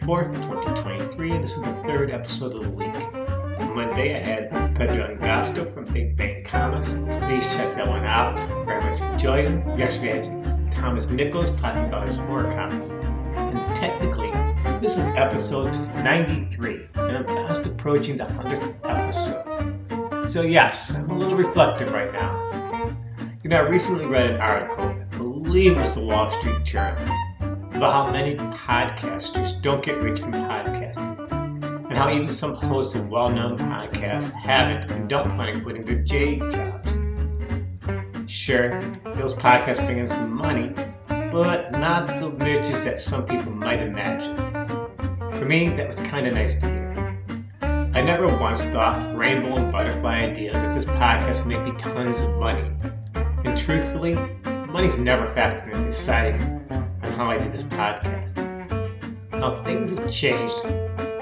February 4th, 2023, this is the third episode of the week. Monday, I had Pedro Angosto from Big Bang Comics. Please check that one out. Very much enjoyed it. Yesterday, I Thomas Nichols talking about his horror comic. And technically, this is episode 93, and I'm fast approaching the 100th episode. So, yes, I'm a little reflective right now. You know, I recently read an article, I believe it was the Wall Street Journal about how many podcasters don't get rich from podcasting, and how even some hosts of well known podcasts haven't and don't plan on quitting their J jobs. Sure, those podcasts bring in some money, but not the riches that some people might imagine. For me, that was kind of nice to hear. I never once thought rainbow and butterfly ideas that this podcast would make me tons of money. And truthfully, money's never factored in deciding how I do this podcast. Now, things have changed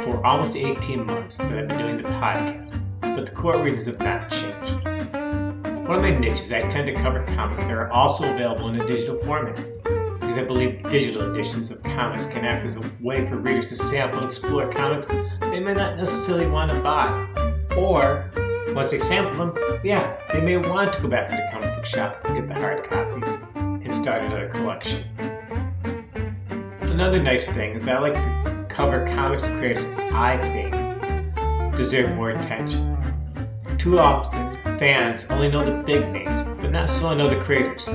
for almost 18 months that I've been doing the podcast, but the core reasons have not changed. One of my niches, I tend to cover comics that are also available in a digital format, because I believe digital editions of comics can act as a way for readers to sample and explore comics they may not necessarily want to buy. Or, once they sample them, yeah, they may want to go back to the comic book shop and get the hard copies and start another collection. Another nice thing is I like to cover comics creators I think deserve more attention. Too often, fans only know the big names, but not so know the creators.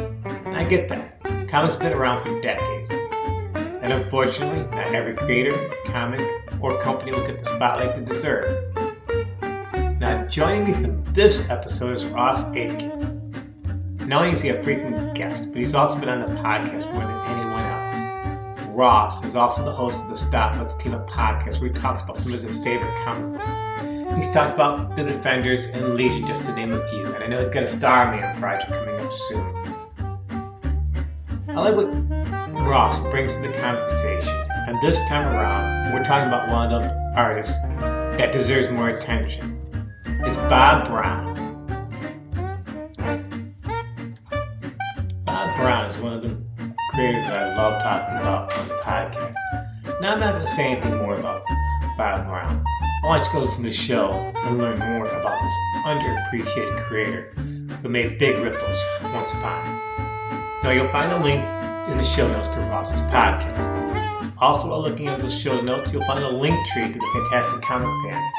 I get that. Comics have been around for decades. And unfortunately, not every creator, comic, or company will get the spotlight they deserve. Now, joining me for this episode is Ross Aitken. Not only is he a frequent guest, but he's also been on the podcast more than anyone Ross is also the host of the Stop Let's Team Up podcast, where he talks about some of his favorite comic books. He's talked about The Defenders and Legion, just to name a few, and I know he's got a Starman project coming up soon. I like what Ross brings to the conversation, and this time around, we're talking about one of the artists that deserves more attention. It's Bob Brown. Love talking about on the podcast. Now, I'm not going to say anything more about Bob Brown. I want you to go to the show and learn more about this underappreciated creator who made big ripples once upon. Now, you'll find a link in the show notes to Ross's podcast. Also, while looking at the show notes, you'll find a link tree to the Fantastic Comic Fan.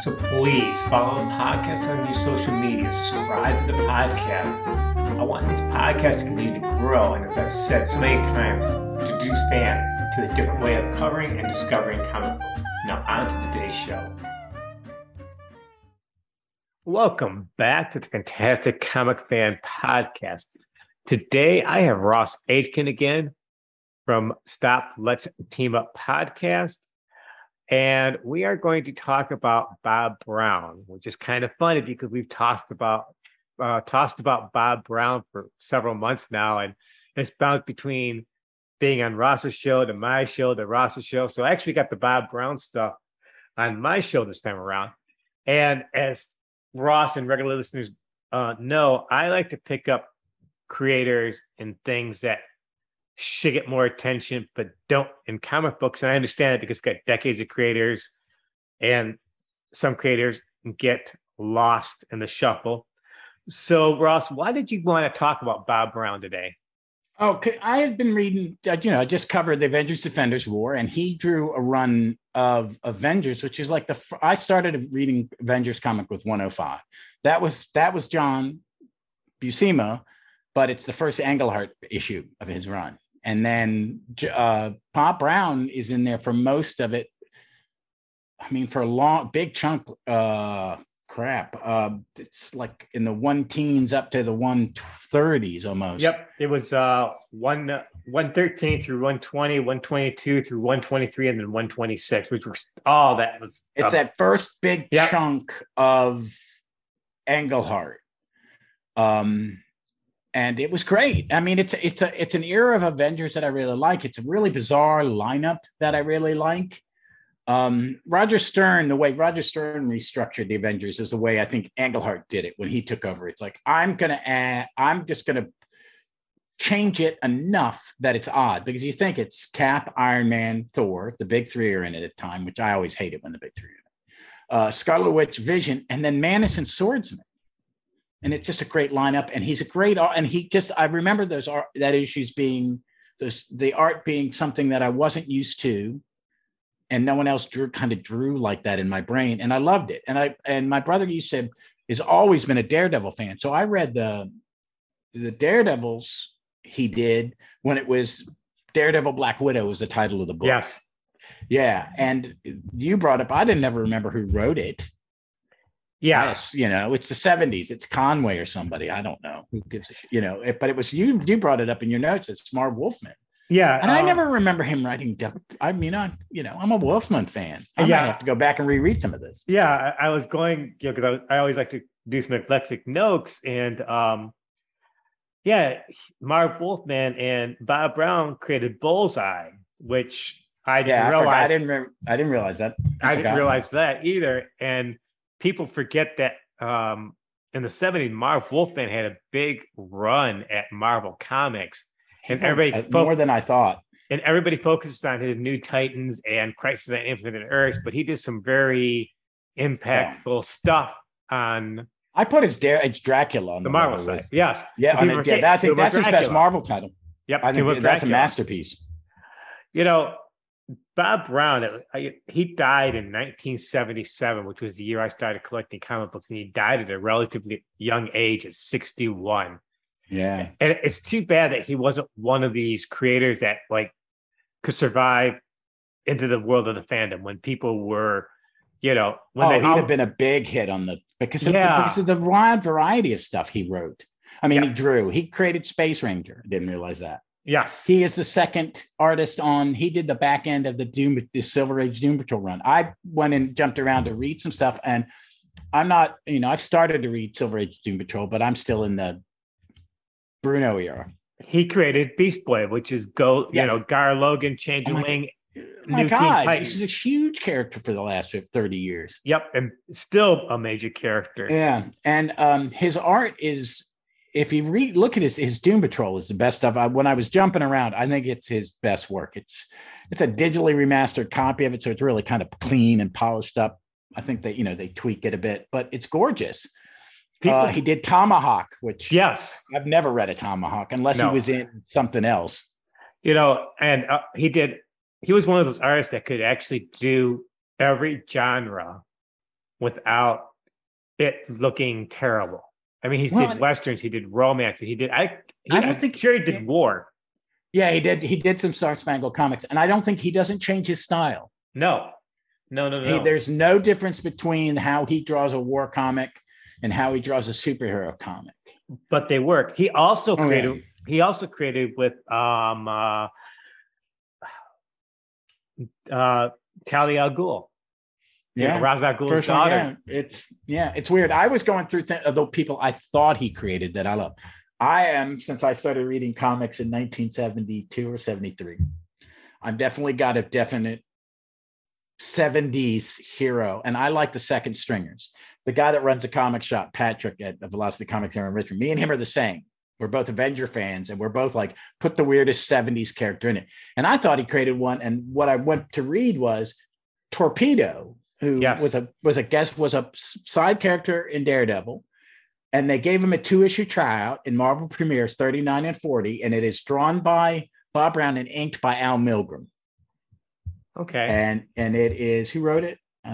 So please follow the podcast on your social media, subscribe to the podcast, I want this podcast to continue to grow, and as I've said so many times, to introduce fans to a different way of covering and discovering comic books. Now, on to today's show. Welcome back to the Fantastic Comic Fan Podcast. Today, I have Ross Aitken again from Stop Let's Team Up podcast. And we are going to talk about Bob Brown, which is kind of funny because we've talked about uh, tossed about Bob Brown for several months now, and it's bounced between being on Ross's show to my show to Ross's show. So I actually got the Bob Brown stuff on my show this time around. And as Ross and regular listeners uh, know, I like to pick up creators and things that should get more attention, but don't in comic books. And I understand it because we've got decades of creators, and some creators get lost in the shuffle. So, Ross, why did you want to talk about Bob Brown today? Oh, I had been reading, uh, you know, I just covered the Avengers Defenders War, and he drew a run of Avengers, which is like the. I started reading Avengers comic with 105. That was that was John Buscema, but it's the first Englehart issue of his run, and then uh, Bob Brown is in there for most of it. I mean, for a long, big chunk, uh, crap. Uh, it's like in the one teens up to the one thirties almost. Yep, it was uh one one thirteen through 120, 122 through 123, and then 126, which was all oh, that was. It's uh, that first big yep. chunk of Englehart. Um, and it was great. I mean, it's a, it's a it's an era of Avengers that I really like. It's a really bizarre lineup that I really like. Um, Roger Stern, the way Roger Stern restructured the Avengers is the way I think Englehart did it when he took over. It's like I'm gonna add, I'm just gonna change it enough that it's odd because you think it's Cap, Iron Man, Thor, the big three are in it at the time, which I always hated when the big three are in it. Uh, Scarlet Witch, Vision, and then Mantis and Swordsman. And it's just a great lineup. And he's a great. And he just, I remember those art, that issues being those, the art being something that I wasn't used to. And no one else drew kind of drew like that in my brain. And I loved it. And I, and my brother, you said, has always been a Daredevil fan. So I read the, the Daredevils he did when it was Daredevil Black Widow was the title of the book. Yes. Yeah. And you brought up, I didn't ever remember who wrote it. Yeah. Yes, you know, it's the 70s. It's Conway or somebody. I don't know who gives a shit, you know, it, but it was you, you brought it up in your notes. It's Marv Wolfman. Yeah. And I um, never remember him writing. I mean, I, you know, I'm a Wolfman fan. I Yeah. might have to go back and reread some of this. Yeah. I, I was going, you know, because I, was- I always like to do some eclectic notes. And um, yeah, Marv Wolfman and Bob Brown created Bullseye, which I didn't Yeah, I. I realize. didn't. Re- I didn't realize that. I didn't realize that either. And people forget that um, in the 70s, Marv Wolfman had a big run at Marvel Comics. And everybody, Uh, more than I thought. and everybody focuses on his New Titans and Crisis on Infinite Earths, but he did some very impactful stuff on I put his dare. It's Dracula on the the Marvel side. with- Yes. Yeah, on yeah, that's of that's his best Marvel title. Yep. I think that's a masterpiece. You know, Bob Brown, he died in 1977, which was the year I started collecting comic books, and he died at a relatively young age at 61. Yeah, And it's too bad that he wasn't one of these creators that like could survive into the world of the fandom when people were, you know, when oh, they he'd have been a big hit on the because of, the, Yeah. because of the wide variety of stuff he wrote. I mean, Yeah. he drew. He created Space Ranger. Didn't realize that. yes, He is the second artist on. He did the back end of the Doom, the Silver Age Doom Patrol run. I went and jumped around to read some stuff, and I'm not. You know, I've started to read Silver Age Doom Patrol, but I'm still in the Bruno era. he created Beast Boy, which is go, you know, Gar Logan, Oh my Changeling. My New God, is a huge character for the last 30 years. Yep, and still a major character. Yeah, and um, his art is, if you read, look at his his Doom Patrol is the best stuff. I, when I was jumping around, I think it's his best work. It's it's a digitally remastered copy of it, so it's really kind of clean and polished up. I think that you know they tweak it a bit, but it's gorgeous. People, Uh, he did Tomahawk, which yes, I've never read a Tomahawk unless No. he was in something else. you know, and uh, he did. He was one of those artists that could actually do every genre without it looking terrible. I mean, he Well, did westerns, he did romance, he did. I, he, I don't I'm think- sure he did war. Yeah, he did. He did some Star Spangled comics, and I don't think he doesn't change his style. No, no, no, no. He, there's no difference between how he draws a war comic and how he draws a superhero comic. but they work. He also Oh, yeah. created. He also created with um uh, uh Talia al Ghul. Yeah, Ra's al Ghul's first one. daughter. Yeah, it's yeah, it's weird. I was going through th- the people I thought he created that I love. I am since I started reading comics in 1972 or 73. I've definitely got a definite 70s hero, and I like the second stringers. The guy that runs a comic shop, Patrick at Velocity Comics here in Richmond. Me and him are the same. We're both Avenger fans, and we're both like put the weirdest 70s character in it. And I thought he created one. And what I went to read was Torpedo, who Yes. was a was a guest was a side character in Daredevil, and they gave him a two issue tryout in Marvel Premieres 39 and 40, and it is drawn by Bob Brown and inked by Al Milgrom, Okay, and and it is who wrote it? Uh,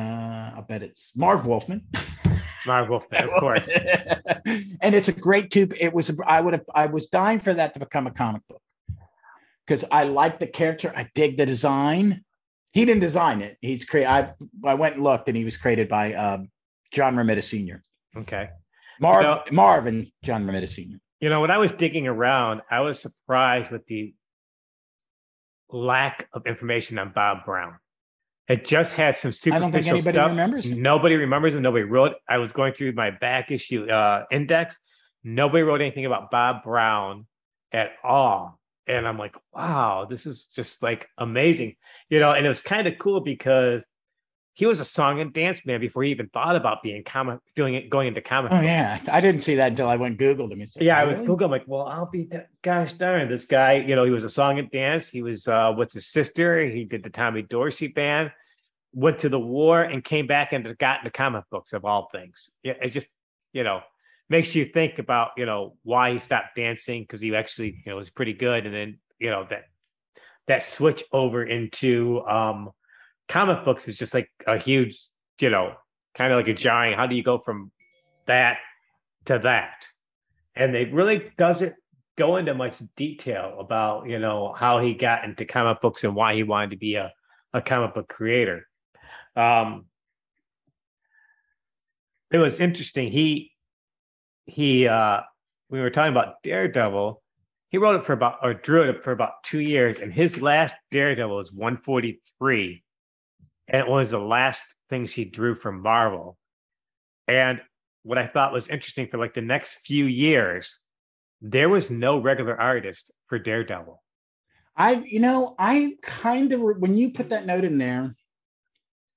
I bet it's Marv Wolfman. Marv Wolfman, of course. and it's a great tube. It was I would have I was dying for that to become a comic book because I like the character. I dig the design. He didn't design it. He's created. I I went and looked, and he was created by um, John Romita Sr. Okay. Marv You know- Marv and John Romita Sr. You know, when I was digging around, I was surprised with the lack of information on Bob Brown. It just had some superficial I don't think anybody stuff. remembers him. Nobody remembers him. Nobody wrote. I was going through my back issue uh, index. Nobody wrote anything about Bob Brown at all. And I'm like, wow, this is just like amazing, you know. And it was kind of cool because he was a song and dance man before he even thought about being comic doing it going into comic. Oh yeah, I didn't see that until I went googled him. yeah, I was Google. I'm like, well, I'll be gosh darn this guy. You know, he was a song and dance. He was uh, with his sister. He did the Tommy Dorsey band. Went to the war and came back and got into comic books of all things. Yeah, it just you know makes you think about you know why he stopped dancing because he actually you know was pretty good, and then you know that that switch over into um comic books is just like a huge, you know, kind of like a giant. How do you go from that to that? And they really doesn't go into much detail about, you know, how he got into comic books and why he wanted to be a, a comic book creator. Um, it was interesting. He he uh we were talking about Daredevil. He wrote it for about or drew it for about two years, and his last Daredevil was 143 and it was the last things he drew from Marvel. And what I thought was interesting for like the next few years, there was no regular artist for Daredevil. I, you know, I kind of when you put that note in there.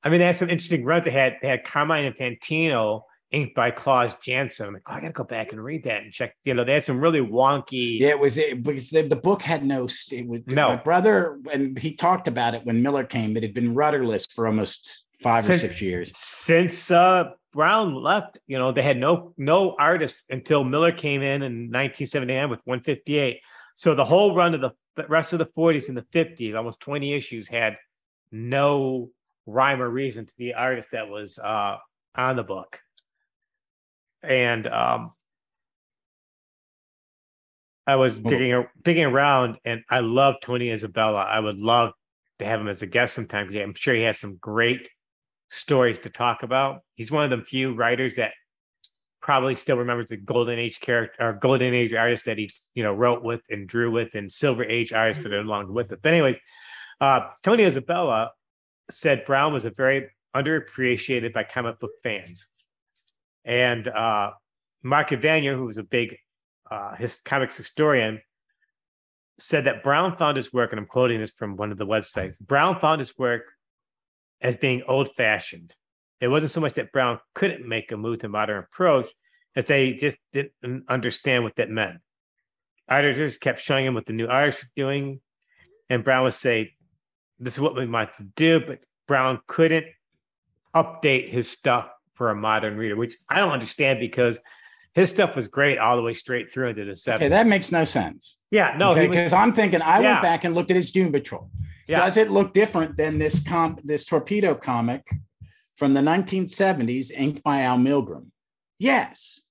I mean, they had some interesting runs. They had they had Carmine Infantino inked by Klaus Janson. I'm like, oh, I got to go back and read that and check. You know, they had some really wonky. Yeah, it was it because the, the book had no. It was, no, my brother and he talked about it when Miller came. It had been rudderless for almost five since, or six years since uh, Brown left. You know, they had no no artist until Miller came in in 1979 with 158. So the whole run of the rest of the 40s and the 50s, almost 20 issues, had no rhyme or reason to the artist that was uh, on the book and um, I was digging digging around, and I love Tony Isabella. I would love to have him as a guest sometime because I'm sure he has some great stories to talk about. He's one of the few writers that probably still remembers the golden age character or golden age artist that he you know wrote with and drew with, and silver age artists that are along with it. But anyways, uh, Tony Isabella said Brown was a very underappreciated by comic book fans. And uh, Mark Evanier, who was a big uh, his comics historian, said that Brown found his work, and I'm quoting this from one of the websites. Brown found his work as being old-fashioned. It wasn't so much that Brown couldn't make a move to modern approach, as they just didn't understand what that meant. Editors kept showing him what the new artists were doing, and Brown would say, "This is what we want to do," but Brown couldn't update his stuff for a modern reader, which I don't understand because his stuff was great all the way straight through into the 70s. Okay, that makes no sense. Yeah, no, because okay, I'm thinking I yeah. went back and looked at his Doom Patrol. Yeah. Does it look different than this comp this torpedo comic from the 1970s inked by Al Milgrom? Yes.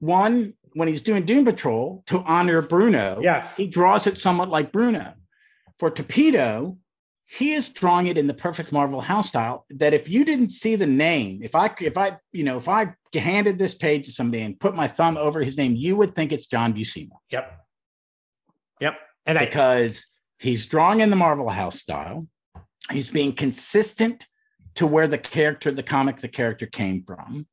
One, when he's doing Doom Patrol to honor Bruno, yes, he draws it somewhat like Bruno. For Torpedo, he is drawing it in the perfect Marvel house style that if you didn't see the name, if I if I you know if I handed this page to somebody and put my thumb over his name, you would think it's John Buscema. Yep. Yep. And because I, he's drawing in the Marvel house style, he's being consistent to where the character, the comic, the character came from,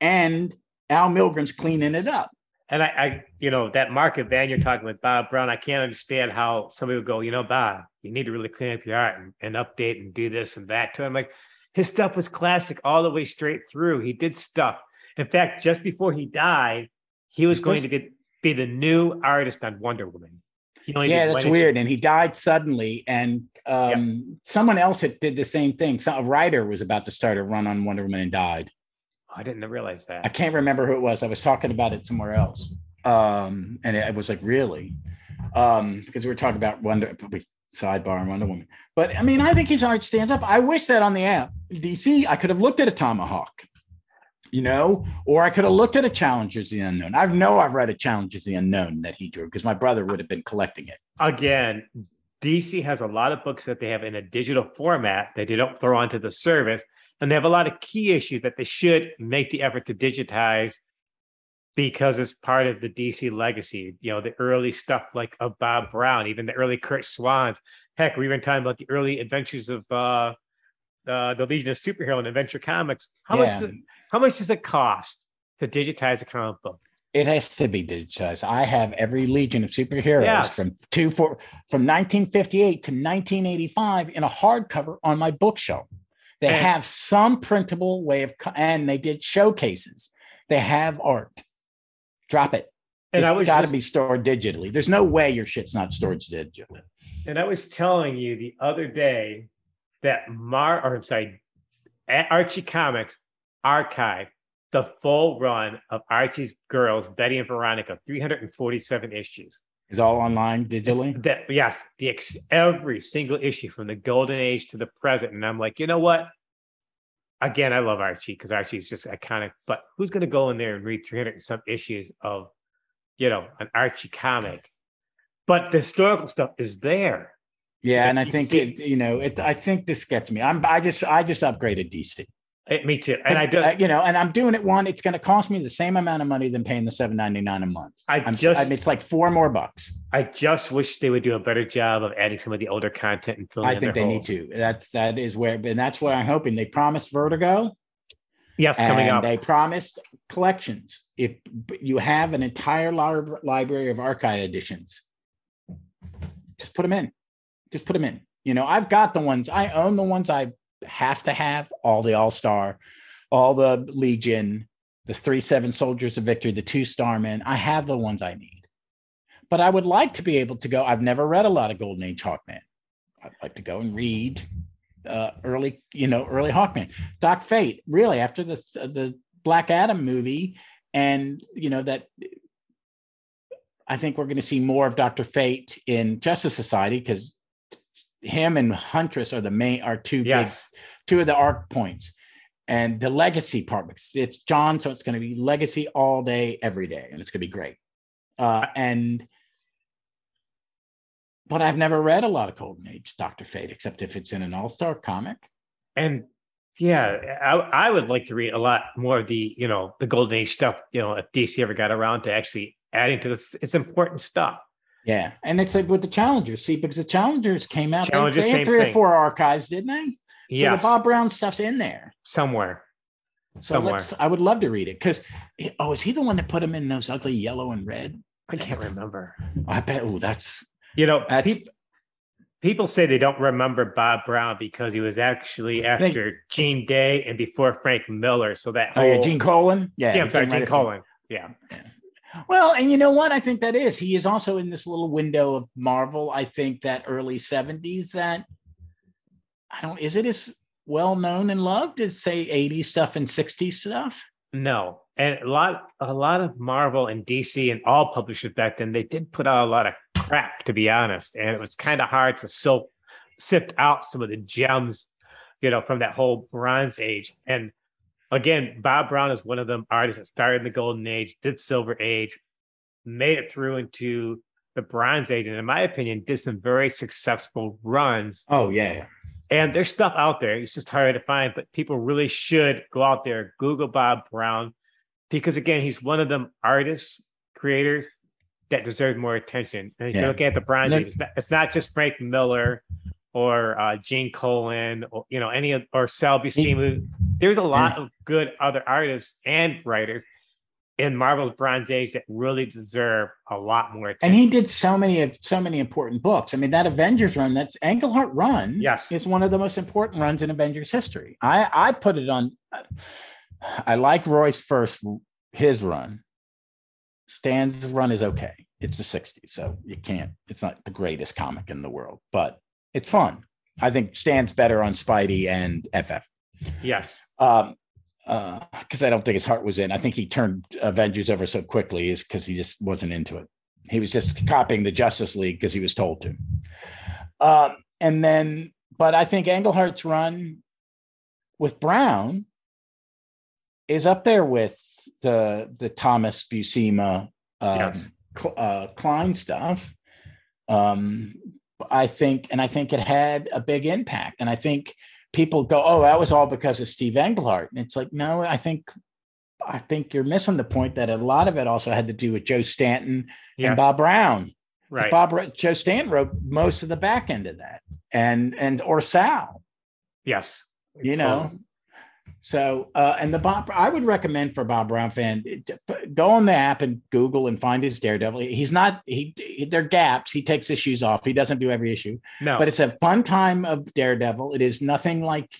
and Al Milgrom's cleaning it up. And I, I, you know, that Mark Evanier talking with Bob Brown, I can't understand how somebody would go, you know, Bob, you need to really clean up your art and, and update and do this and that to him. Like his stuff was classic all the way straight through. He did stuff. In fact, just before he died, he was going to get, be the new artist on Wonder Woman. yeah, that's weird. And he died suddenly. And um, yep. someone else had, did the same thing. Some a writer was about to start a run on Wonder Woman and died. I didn't realize that. I can't remember who it was. I was talking about it somewhere else. Um, and it, was like, really? Um, because we were talking about Wonder sidebar on Wonder Woman. But I mean, I think his art stands up. I wish that on the app, DC, I could have looked at a Tomahawk, you know, or I could have looked at a Challengers the Unknown. I know I've read a Challengers the Unknown that he drew because my brother would have been collecting it. Again, DC has a lot of books that they have in a digital format that they don't throw onto the service and they have a lot of key issues that they should make the effort to digitize because it's part of the DC legacy. You know, the early stuff like of Bob Brown, even the early Curt Swans. Heck, we been talking about the early adventures of uh, uh, the Legion of Superhero and Adventure Comics. How yeah. much? how much does it cost to digitize a comic book? It has to be digitized. I have every Legion of Superheroes yes. from two four from 1958 to 1985 in a hardcover on my bookshelf They And- have some printable way of, and they did showcases. They have art. Drop it. And I it's got to be stored digitally. There's no way your shit's not stored digitally. And I was telling you the other day that Mar, or I'm sorry, at Archie Comics archive the full run of Archie's Girls, Betty and Veronica, 347 issues. Is all online digitally. That yes, the ex, every single issue from the golden age to the present. And I'm like, you know what? Again, I love Archie because Archie's just iconic. But who's going to go in there and read 300 and some issues of, you know, an Archie comic? But the historical stuff is there. Yeah, and I think it, you know, it. I think this gets me. I'm. I just. I just upgraded DC. Eh, me too. And I do. uh, you know, and I'm doing it one. It's going to cost me the same amount of money than paying the seven ninety nine a month. I I'm just, I mean, it's like four more bucks. I just wish they would do a better job of adding some of the older content and filling I think they holes. need to. That's that is where, and that's what I'm hoping. They promised Vertigo, Yes, coming up. they promised collections. If you have an entire library of archive editions, just put them in. Just put them in. You know, I've got the ones I own. The ones I have to have. All the All Star, all the Legion, the three seven Soldiers of Victory, the two Starmen. I have the ones I need. But I would like to be able to go. I've never read a lot of Golden Age Hawkman. I'd like to go and read uh, early, you know, early Hawkman. Doc Fate, really, after the the Black Adam movie, and you know that I think we're going to see more of Doctor Fate in Justice Society because him and Huntress are the main are two yes. big two of the arc points. And the legacy part, because it's John, so it's going to be legacy all day, every day, and it's going to be great. Uh, and but I've never read a lot of Golden Age Doctor Fate, except if it's in an All Star comic. And yeah, I, I would like to read a lot more of the, you know, the golden age stuff, you know, if DC ever got around to actually adding to this. It's important stuff. Yeah, and it's like with the Challengers. See, because the Challengers came out, they- Challengers, they, had three or four archives, didn't they? Yeah, So the Bob Brown stuff's in there. somewhere. So Somewhere. let's, I would love to read it because oh, is he the one that put him in those ugly yellow and red? I can't remember. I bet. Oh, that's You know, That's- peop- people say they don't remember Bob Brown because he was actually after Gene Day and before Frank Miller. So that oh yeah, Gene Colan. Yeah, Yeah, I'm sorry, Gene right after- Colan. Yeah. Well, and you know what? I think that is. He is also in this little window of Marvel. I think that early 70s that I don't is it as well known and loved as say 80s stuff and 60s stuff? No, and a lot, a lot of Marvel and DC and all publishers back then, they did put out a lot of crap, to be honest, and it was kind of hard to sift out some of the gems, you know, from that whole Bronze Age. And again, Bob Brown is one of them artists that started in the Golden Age, did Silver Age, made it through into the Bronze Age, and in my opinion, did some very successful runs Oh yeah. and there's stuff out there. It's just hard to find, but people really should go out there, Google Bob Brown, because again, he's one of them artists, creators that deserve more attention. And if Yeah. you look at the Bronze Age, it's not, it's not just Frank Miller or uh, Gene Colan or you know any of or Sal Buscema. There's a lot of good other artists and writers in Marvel's Bronze Age that really deserve a lot more attention. And he did so many of so many important books. I mean, that Avengers run, that's Englehart run, Yes. is one of the most important runs in Avengers history. I I put it on. I like Roy's first his run. Stan's run is okay. It's the 60s, so you can't. It's not the greatest comic in the world, but it's fun. I think Stan's better on Spidey and FF. yes, Um, because I don't think his heart was in. I think he turned Avengers over so quickly is because he just wasn't into it. He was just copying the Justice League because he was told to. Um, and then, but I think Englehart's run with Brown is up there with the the Thomas Buscema um, Yes. Uh, Klein stuff. Um, I think, and I think it had a big impact. And I think people go, "Oh, that was all because of Steve Englehart," and it's like, no, I think, I think you're missing the point that a lot of it also had to do with Joe Stanton yes, and Bob Brown. right. Bob Joe Stanton wrote most of the back end of that, and and or Sal, yes, you know. So, uh, and the Bob, I would recommend for Bob Brown fan, go on the app and Google and find his Daredevil. He's not he. he there are gaps. He takes issues off. He doesn't do every issue no, but it's a fun time of Daredevil. It is nothing like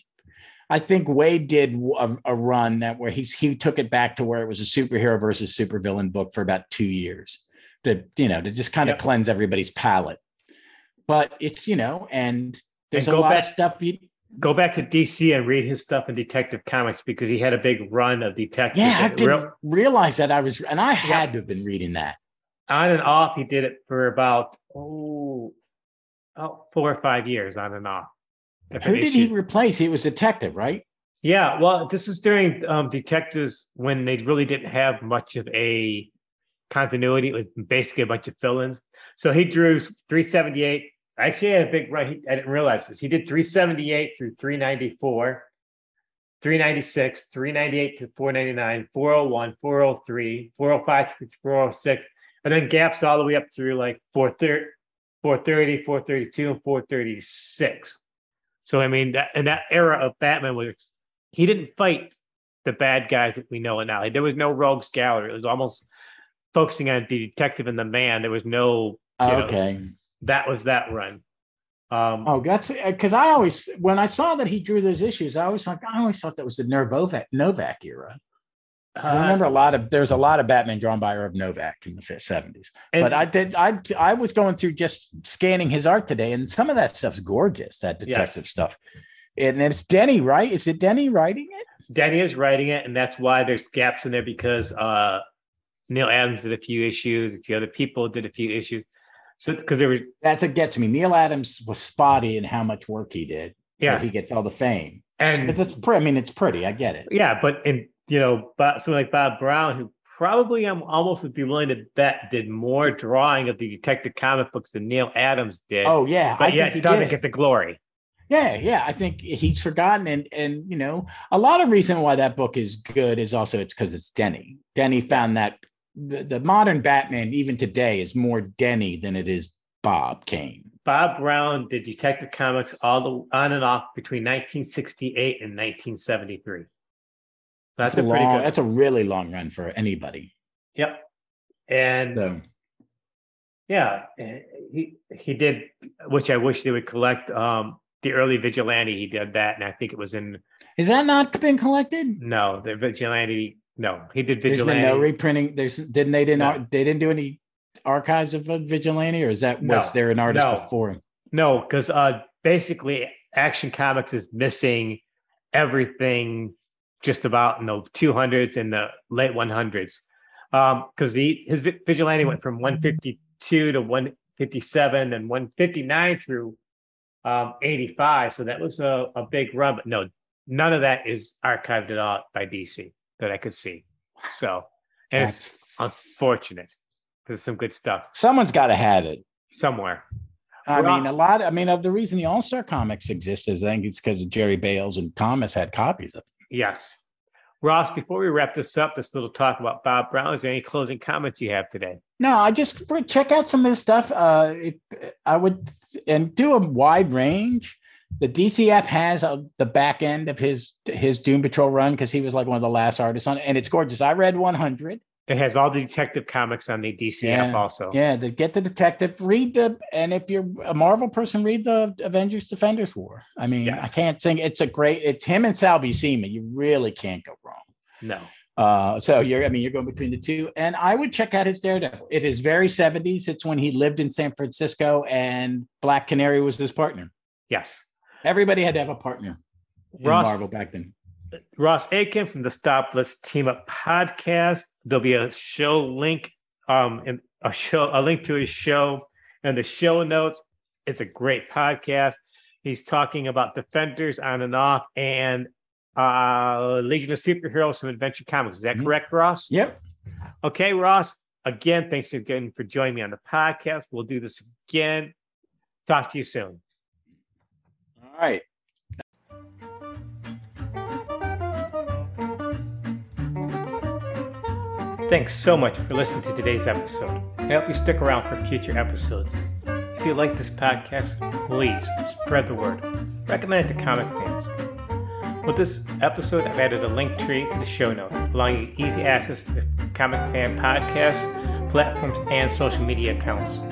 I think Waid did a, a, run that where he's he took it back to where it was a superhero versus supervillain book for about two years to you know to just kind of cleanse everybody's palate. But it's you know, and there's and a lot back, of stuff. You, go back to DC and read his stuff in Detective Comics because he had a big run of detectives. Yeah, I didn't real, realize that I was, and I had yeah. to have been reading that. On and off, he did it for about oh, oh four or five years, on and off. Who did he replace? He was detective, right? Yeah, well, this is during um, detectives when they really didn't have much of a continuity. It was basically a bunch of fill-ins. So he drew 378 actually had a big run. He, I didn't realize this. He did 378 through 394, 396, 398 to 499, 401, 403, 405 through 406, and then gaps all the way up through like 430, 430, 432, and 436. So I mean, that, in that era of Batman, was he didn't fight the bad guys that we know it now. There was no rogues gallery. It was almost focusing on the detective and the man. There was no okay. Know, that was that run. Um, oh, that's because I always when I saw that he drew those issues, I always like I always thought that was the Novick Novick era. Uh, I remember a lot of there's a lot of Batman drawn by Irv Novick in the seventies. But I did I I was going through just scanning his art today, and some of that stuff's gorgeous. That detective yes. stuff, and it's Denny, right? Is it Denny writing it? Denny is writing it, and that's why there's gaps in there because uh, Neal Adams did a few issues, a few other people did a few issues. So because there was that's what gets me. Neal Adams was spotty in how much work he did. Yeah, he gets all the fame, and because it's pretty. I mean, it's pretty. I get it. Yeah, but in you know, but someone like Bob Brown, who probably I'm almost would be willing to bet did more drawing of the Detective comic books than Neal Adams did. Oh yeah, but I yet he doesn't did. get the glory. Yeah, yeah, I think he's forgotten, and and you know, a lot of reason why that book is good is also it's because it's Denny. Denny found that the, the modern Batman, even today, is more Denny than it is Bob Kane. Bob Brown did Detective Comics all the on and off between 1968 and 1973. That's, that's a, a pretty good. That's a really long run for anybody. Yep. And so. yeah, he he did, which I wish they would collect. Um, the early Vigilante, he did that, and I think it was in. Is that not been collected? No, the Vigilante no, he did vigilante. There's been no reprinting. There's didn't they didn't no. they didn't do any archives of vigilante, or is that no. was there an artist no. before him? No, because uh, basically Action Comics is missing everything just about in the 200s and the late 100s because um, the his vigilante went from 152 to 157 and 159 through um, 85 so that was a, a big run but no none of that is archived at all by dc that I could see. So, and That's... it's unfortunate because it's some good stuff. Someone's got to have it somewhere. I mean, a lot. I mean, of the reason the All Star comics exist is I think it's because Jerry Bails and Thomas had copies of them. Yes. Ross, before we wrap this up, this little talk about Bob Brown, is there any closing comments you have today? No, I just check out some of the stuff. Uh, it, I would and do a wide range the DCF has a, the back end of his his Doom Patrol run because he was like one of the last artists on it, and it's gorgeous. I read 100. It has all the detective comics on the DCF yeah, also. Yeah, the get the detective, read the, and if you're a Marvel person, read the Avengers Defenders War. I mean, yes. I can't sing. It's a great. It's him and Sal Buscema. You really can't go wrong. No. Uh, so you're, I mean, you're going between the two, and I would check out his Daredevil. It is very 70s. It's when he lived in San Francisco, and Black Canary was his partner. Yes. Everybody had to have a partner Ross, Marvel back then. Ross Aitken from the Stop Let's Team Up podcast. There'll be a show link, um, and a show, a link to his show and the show notes. It's a great podcast. He's talking about Defenders on and off and uh Legion of Superheroes from Adventure Comics. Is that mm-hmm. correct, Ross? Yep. Okay, Ross. Again, thanks again for joining me on the podcast. We'll do this again. Talk to you soon right. Thanks so much for listening to today's episode. I hope you stick around for future episodes. If you like this podcast, please spread the word. Recommend it to comic fans. With this episode, I've added a link tree to the show notes, allowing you easy access to the Comic Fan podcast, platforms, and social media accounts.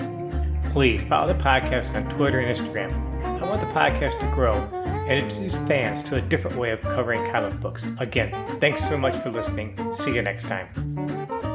Please follow the podcast on Twitter and Instagram. I want the podcast to grow and introduce fans to a different way of covering comic books. Again, thanks so much for listening. See you next time.